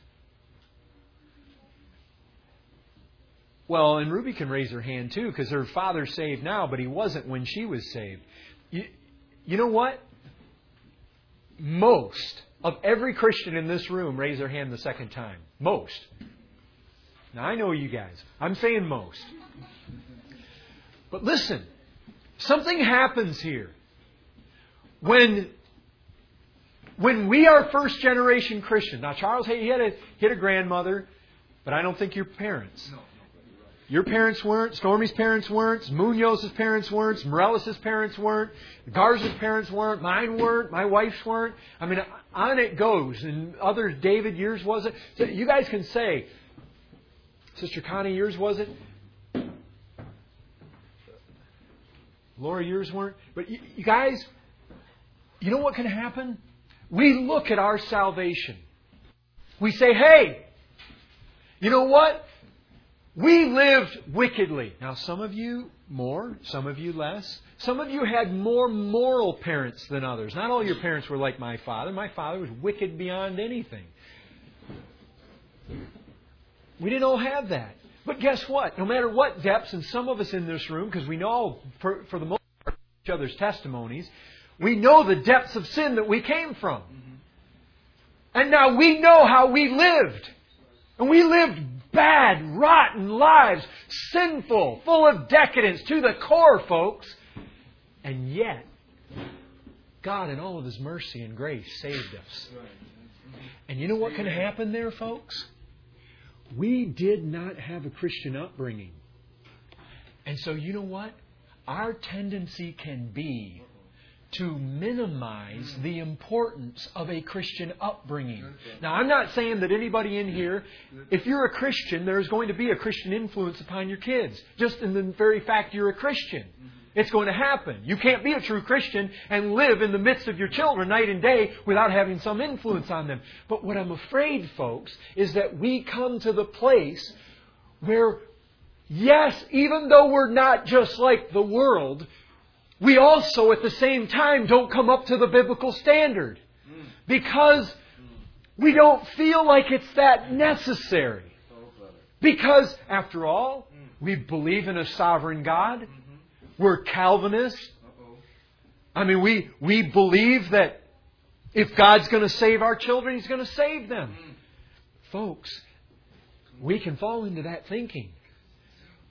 Well, and Ruby can raise her hand too because her father's saved now, but he wasn't when she was saved. You, you know what? Most of every Christian in this room raise their hand the second time. Most. Now, I know you guys. I'm saying most. But listen, Something happens here. When, when we are first generation Christian, now Charles, hey, he had a, he had a grandmother, but I don't think your parents. Your parents weren't, Stormy's parents weren't, Munoz's parents weren't, Morellis' parents weren't, Garza's parents weren't, mine weren't, my wife's weren't. I mean, on it goes. And others, David, yours wasn't. So you guys can say, Sister Connie, yours wasn't. Laura, yours weren't. But you guys, you know what can happen? We look at our salvation. We say, hey, you know what? We lived wickedly. Now, some of you more, some of you less. Some of you had more moral parents than others. Not all your parents were like my father. My father was wicked beyond anything. We didn't all have that. But guess what? No matter what depths, and some of us in this room, because we know for, for the most part each other's testimonies, we know the depths of sin that we came from. Mm-hmm. And now we know how we lived. And we lived bad, rotten lives, sinful, full of decadence to the core, folks. And yet, God, in all of His mercy and grace, saved us. And you know what can happen there, folks? We did not have a Christian upbringing. And so, you know what? Our tendency can be to minimize the importance of a Christian upbringing. Now, I'm not saying that anybody in here, if you're a Christian, there's going to be a Christian influence upon your kids, just in the very fact you're a Christian. Mm-hmm. It's going to happen. You can't be a true Christian and live in the midst of your children night and day without having some influence on them. But what I'm afraid, folks, is that we come to the place where, yes, even though we're not just like the world, we also at the same time don't come up to the biblical standard. Because we don't feel like it's that necessary. Because, after all, we believe in a sovereign God. We're Calvinists. I mean, we, we believe that if God's going to save our children, He's going to save them. Folks, we can fall into that thinking.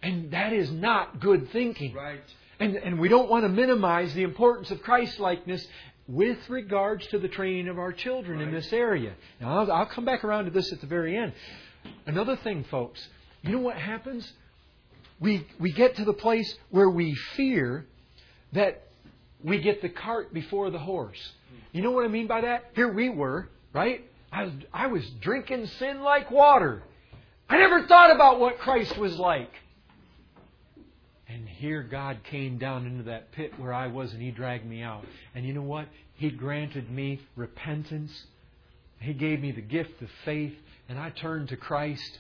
And that is not good thinking. Right. And, and we don't want to minimize the importance of Christ likeness with regards to the training of our children in this area. Now, I'll, I'll come back around to this at the very end. Another thing, folks, you know what happens? We, we get to the place where we fear that we get the cart before the horse. You know what I mean by that? Here we were, right? I was, I was drinking sin like water. I never thought about what Christ was like. And here God came down into that pit where I was and He dragged me out. And you know what? He granted me repentance. He gave me the gift of faith. And I turned to Christ.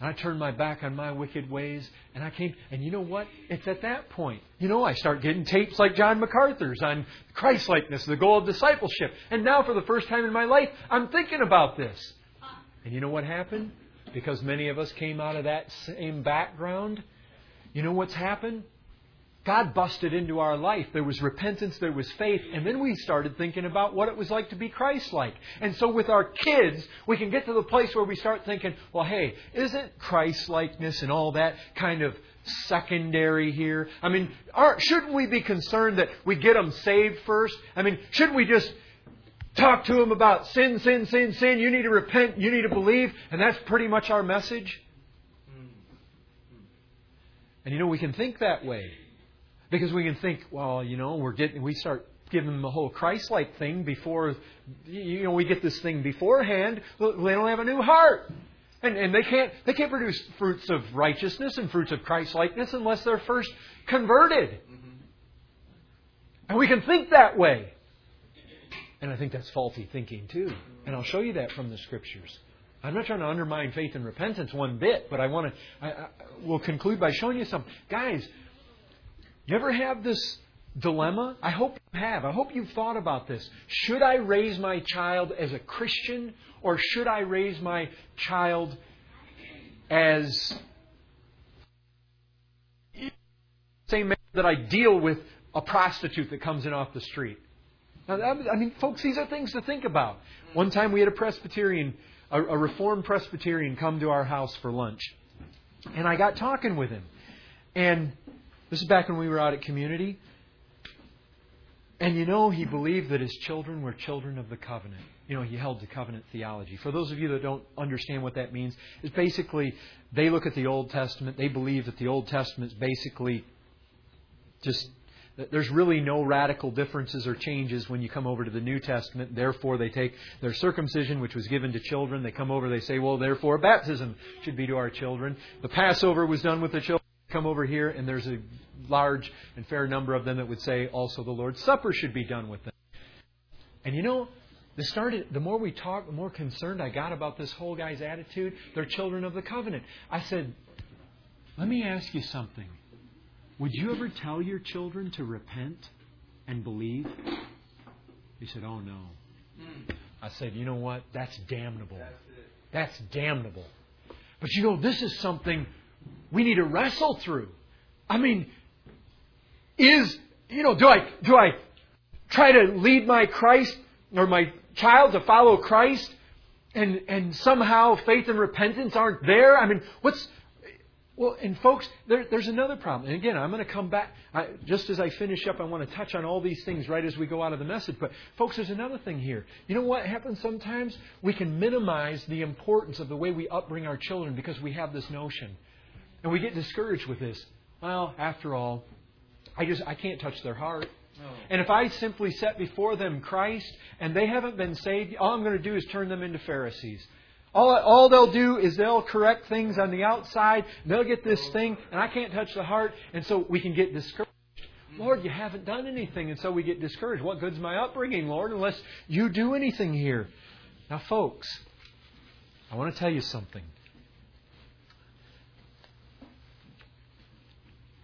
And I turned my back on my wicked ways. And I came. And you know what? It's at that point. You know, I start getting tapes like John MacArthur's on Christ likeness, the goal of discipleship. And now, for the first time in my life, I'm thinking about this. And you know what happened? Because many of us came out of that same background you know what's happened? God busted into our life. There was repentance, there was faith, and then we started thinking about what it was like to be Christ like. And so with our kids, we can get to the place where we start thinking, well, hey, isn't Christ likeness and all that kind of secondary here? I mean, are, shouldn't we be concerned that we get them saved first? I mean, shouldn't we just talk to them about sin, sin, sin, sin? You need to repent, you need to believe, and that's pretty much our message? And you know, we can think that way. Because we can think, well, you know, we're getting, we start giving them the whole Christ-like thing before, you know, we get this thing beforehand. They don't have a new heart. And, and they can't they can't produce fruits of righteousness and fruits of Christ-likeness unless they're first converted. Mm-hmm. And we can think that way. And I think that's faulty thinking too. And I'll show you that from the scriptures. I'm not trying to undermine faith and repentance one bit, but I want to. I, I, we'll conclude by showing you something, guys. You ever have this dilemma? I hope you have. I hope you've thought about this. Should I raise my child as a Christian, or should I raise my child as same that I deal with a prostitute that comes in off the street? Now, I mean, folks, these are things to think about. One time we had a Presbyterian a, a Reformed Presbyterian come to our house for lunch. And I got talking with him. And this is back when we were out at community. And you know, he believed that his children were children of the covenant. You know, he held to covenant theology. For those of you that don't understand what that means, it's basically they look at the Old Testament, they believe that the Old Testament is basically just there's really no radical differences or changes when you come over to the New Testament. Therefore, they take their circumcision, which was given to children. They come over, they say, well, therefore, baptism should be to our children. The Passover was done with the children. Come over here, and there's a large and fair number of them that would say also the Lord's Supper should be done with them. And you know, the started the more we talked, the more concerned I got about this whole guy's attitude. They're children of the covenant. I said, let me ask you something. Would you ever tell your children to repent and believe? He said, Oh, no. I said, You know what? That's damnable. That's damnable. But you know, this is something we need to wrestle through. I mean, is, you know, do I, do I try to lead my Christ or my child to follow Christ and, and somehow faith and repentance aren't there? I mean, what's, Well, and folks, there, there's another problem. And again, I'm going to come back. I, just as I finish up, I want to touch on all these things right as we go out of the message. But, folks, there's another thing here. You know what happens sometimes? We can minimize the importance of the way we upbring our children because we have this notion. And we get discouraged with this. Well, after all, I just I can't touch their heart. And if I simply set before them Christ and they haven't been saved, all I'm going to do is turn them into Pharisees. All, all they'll do is they'll correct things on the outside. They'll get this thing, and I can't touch the heart, and so we can get discouraged. Lord, you haven't done anything, and so we get discouraged. What good's my upbringing, Lord, unless you do anything here? Now, folks, I want to tell you something.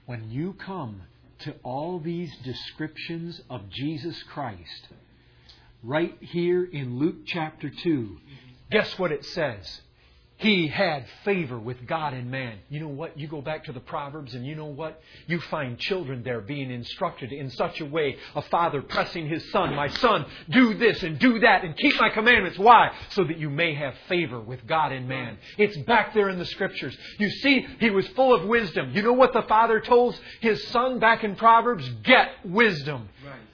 When you come to all these descriptions of Jesus Christ, right here in Luke chapter 2, guess what it says? He had favor with God and man. You know what? You go back to the Proverbs and you know what? You find children there being instructed in such a way, a father pressing his son, My son, do this and do that and keep my commandments. Why? So that you may have favor with God and man. It's back there in the scriptures. You see, he was full of wisdom. You know what the father told his son back in Proverbs? Get wisdom. Right.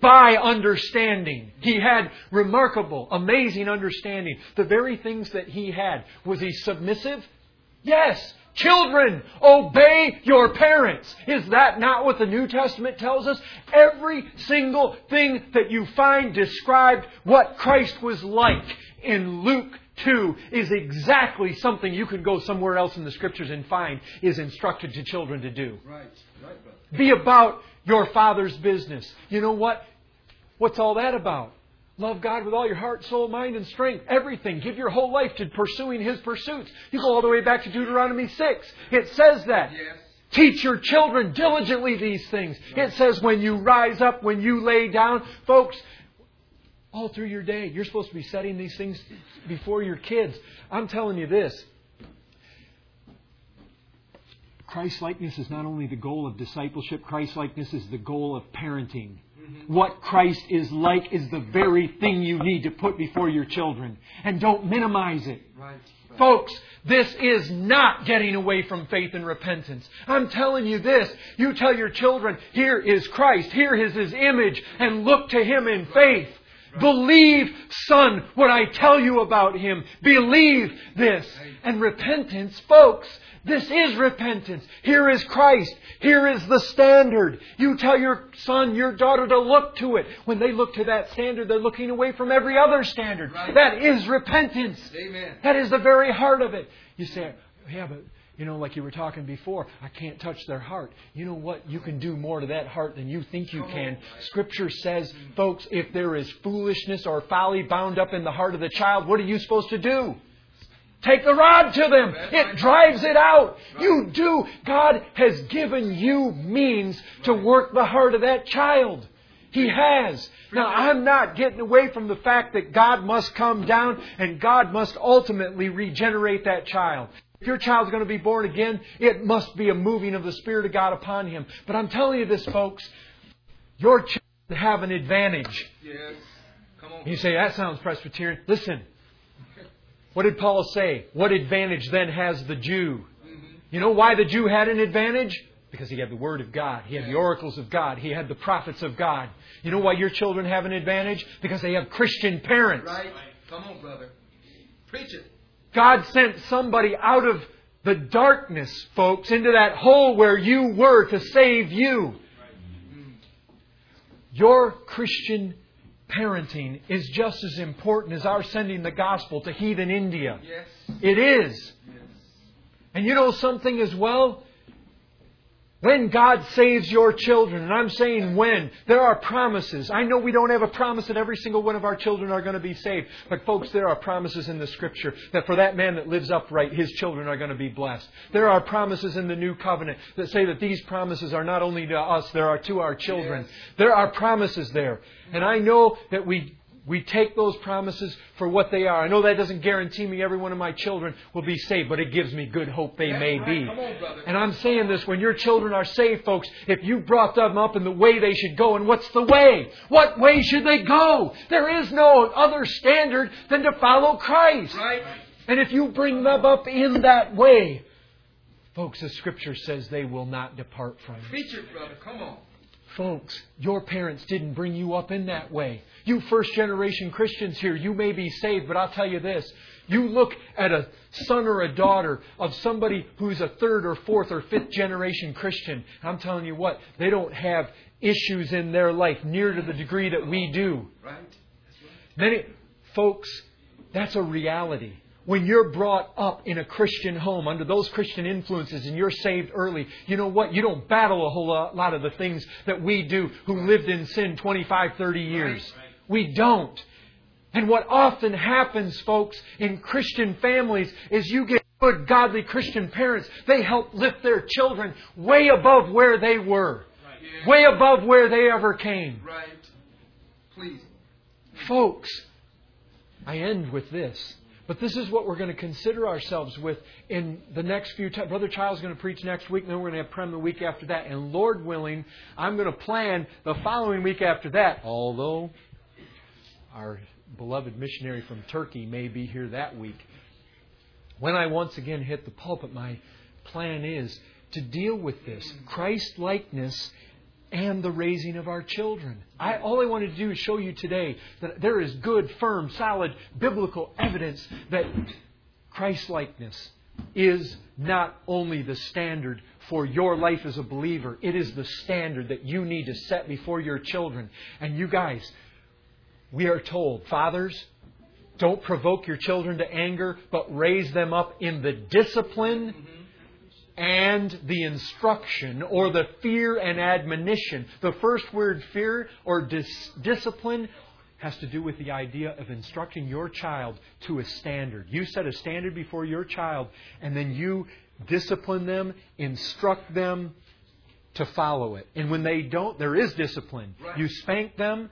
By understanding. He had remarkable, amazing understanding. The very things that he had. Was he submissive? Yes. Children, obey your parents. Is that not what the New Testament tells us? Every single thing that you find described what Christ was like in Luke 2 is exactly something you can go somewhere else in the Scriptures and find is instructed to children to do. Right. Right, brother. Be about your Father's business. You know what? What's all that about? Love God with all your heart, soul, mind, and strength. Everything. Give your whole life to pursuing His pursuits. You go all the way back to Deuteronomy 6. It says that. Yes. Teach your children diligently these things. It says when you rise up, when you lay down. Folks, all through your day, you're supposed to be setting these things before your kids. I'm telling you this. Christ likeness is not only the goal of discipleship, Christ likeness is the goal of parenting. Mm-hmm. What Christ is like is the very thing you need to put before your children. And don't minimize it. Right. Folks, this is not getting away from faith and repentance. I'm telling you this. You tell your children, here is Christ, here is His image, and look to Him in faith. Believe, son, what I tell you about Him. Believe this. And repentance, folks, this is repentance. Here is Christ. Here is the standard. You tell your son, your daughter to look to it. When they look to that standard, they're looking away from every other standard. Right. That is repentance. Amen. That is the very heart of it. You say, yeah, but you know, like you were talking before, I can't touch their heart. You know what? You can do more to that heart than you think you can. Scripture says, folks, if there is foolishness or folly bound up in the heart of the child, what are you supposed to do? Take the rod to them. It drives it out. You do. God has given you means to work the heart of that child. He has. Now, I'm not getting away from the fact that God must come down and God must ultimately regenerate that child. If your child's going to be born again, it must be a moving of the Spirit of God upon him. But I'm telling you this, folks, your children have an advantage. Yes. Come on. You say, that sounds Presbyterian. Listen, what did Paul say? What advantage then has the Jew? Mm-hmm. You know why the Jew had an advantage? Because he had the Word of God. He had the oracles of God. He had the prophets of God. You know why your children have an advantage? Because they have Christian parents. Right. Come on, brother. Preach it. God sent somebody out of the darkness, folks, into that hole where you were to save you. Your Christian parenting is just as important as our sending the gospel to heathen India. Yes. It is. Yes. And you know something as well? When God saves your children, and I'm saying when, there are promises. I know we don't have a promise that every single one of our children are going to be saved. But folks, there are promises in the scripture that for that man that lives upright, his children are going to be blessed. There are promises in the new covenant that say that these promises are not only to us, there are to our children. Yes. There are promises there. And I know that we we take those promises for what they are. I know that doesn't guarantee me every one of my children will be saved, but it gives me good hope they That's may right. be. On. And I'm saying this when your children are saved, folks, if you brought them up in the way they should go, and what's the way? What way should they go? There is no other standard than to follow Christ. Right. And if you bring them up in that way, Folks, the scripture says they will not depart from it. Preach it, brother. Come on. Folks, your parents didn't bring you up in that way. You first generation Christians here, you may be saved, but I'll tell you this. You look at a son or a daughter of somebody who's a third or fourth or fifth generation Christian. I'm telling you what, they don't have issues in their life near to the degree that we do. Right? Many folks, that's a reality. When you're brought up in a Christian home under those Christian influences and you're saved early, you know what? You don't battle a whole lot of the things that we do who lived in sin 25, 30 years. Right, right. We don't. And what often happens, folks, in Christian families is you get good, godly Christian parents. They help lift their children way above where they were, Yeah. way above where they ever came. Right. Please. Folks, I end with this. But this is what we're going to consider ourselves with in the next few times. Brother Child's going to preach next week, and then we're going to have Prem the week after that. And Lord willing, I'm going to plan the following week after that, although our beloved missionary from Turkey may be here that week. When I once again hit the pulpit, my plan is to deal with this Christ likeness and the raising of our children. I, all I wanted to do is show you today that there is good, firm, solid biblical evidence that Christ likeness is not only the standard for your life as a believer, it is the standard that you need to set before your children. And you guys, we are told, fathers, don't provoke your children to anger, but raise them up in the discipline and the instruction or the fear and admonition. The first word, fear or dis- discipline, has to do with the idea of instructing your child to a standard. You set a standard before your child, and then you discipline them, instruct them to follow it. And when they don't, there is discipline. Right. You spank them,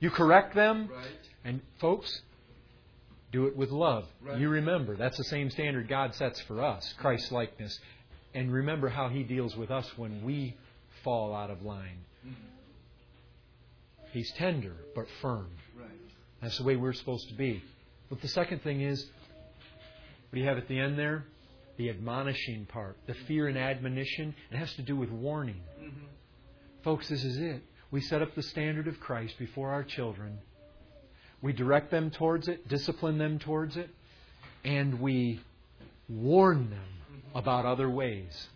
you correct them, Right. and folks, do it with love. Right. You remember, that's the same standard God sets for us, Christ likeness. And remember how He deals with us when we fall out of line. He's tender but firm. Right. That's the way we're supposed to be. But the second thing is, what do you have at the end there? The admonishing part, the fear and admonition. It has to do with warning. Mm-hmm. Folks, this is it. We set up the standard of Christ before our children. We direct them towards it, discipline them towards it, and we warn them about other ways.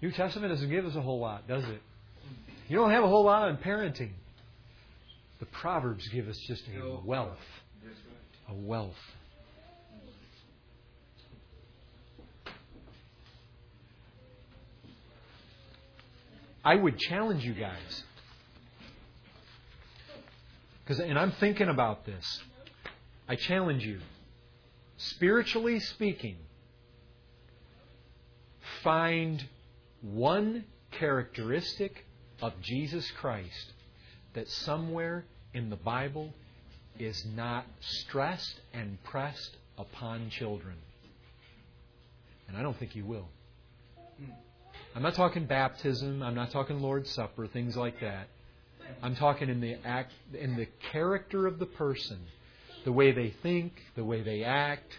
New Testament doesn't give us a whole lot, does it? You don't have a whole lot on parenting. The Proverbs give us just a wealth. A wealth. I would challenge you guys. Because, and I'm thinking about this. I challenge you. Spiritually speaking, find one characteristic of Jesus Christ that somewhere in the Bible is not stressed and pressed upon children. And I don't think you will. I'm not talking baptism, I'm not talking Lord's Supper, things like that. I'm talking in the act in the character of the person, the way they think, the way they act.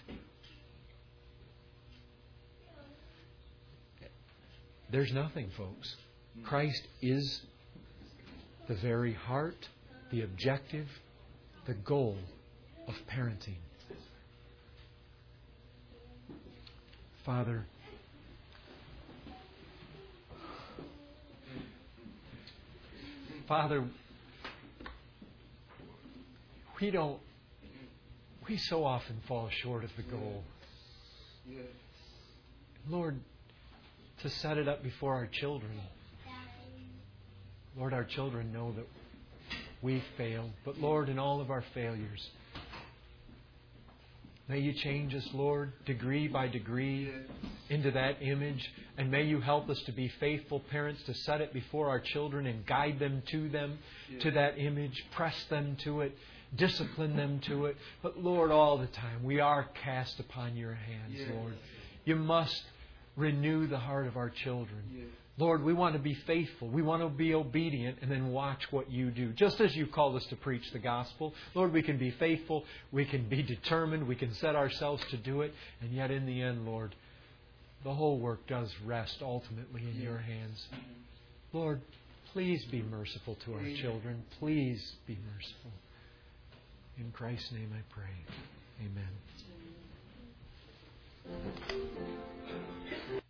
There's nothing, folks. Christ is the very heart, the objective, the goal of parenting. Father, Father, we don't, we so often fall short of the goal. Lord, to set it up before our children. Lord, our children know that we've failed. But Lord, in all of our failures, may you change us, Lord, degree by degree into that image. And may you help us to be faithful parents to set it before our children and guide them to them, to that image, press them to it, discipline them to it. But Lord, all the time, we are cast upon your hands, Lord. You must renew the heart of our children. Lord, we want to be faithful. We want to be obedient and then watch what you do. Just as you've called us to preach the gospel, Lord, we can be faithful. We can be determined. We can set ourselves to do it. And yet, in the end, Lord, the whole work does rest ultimately in your hands. Lord, please be merciful to our children. Please be merciful. In Christ's name I pray. Amen.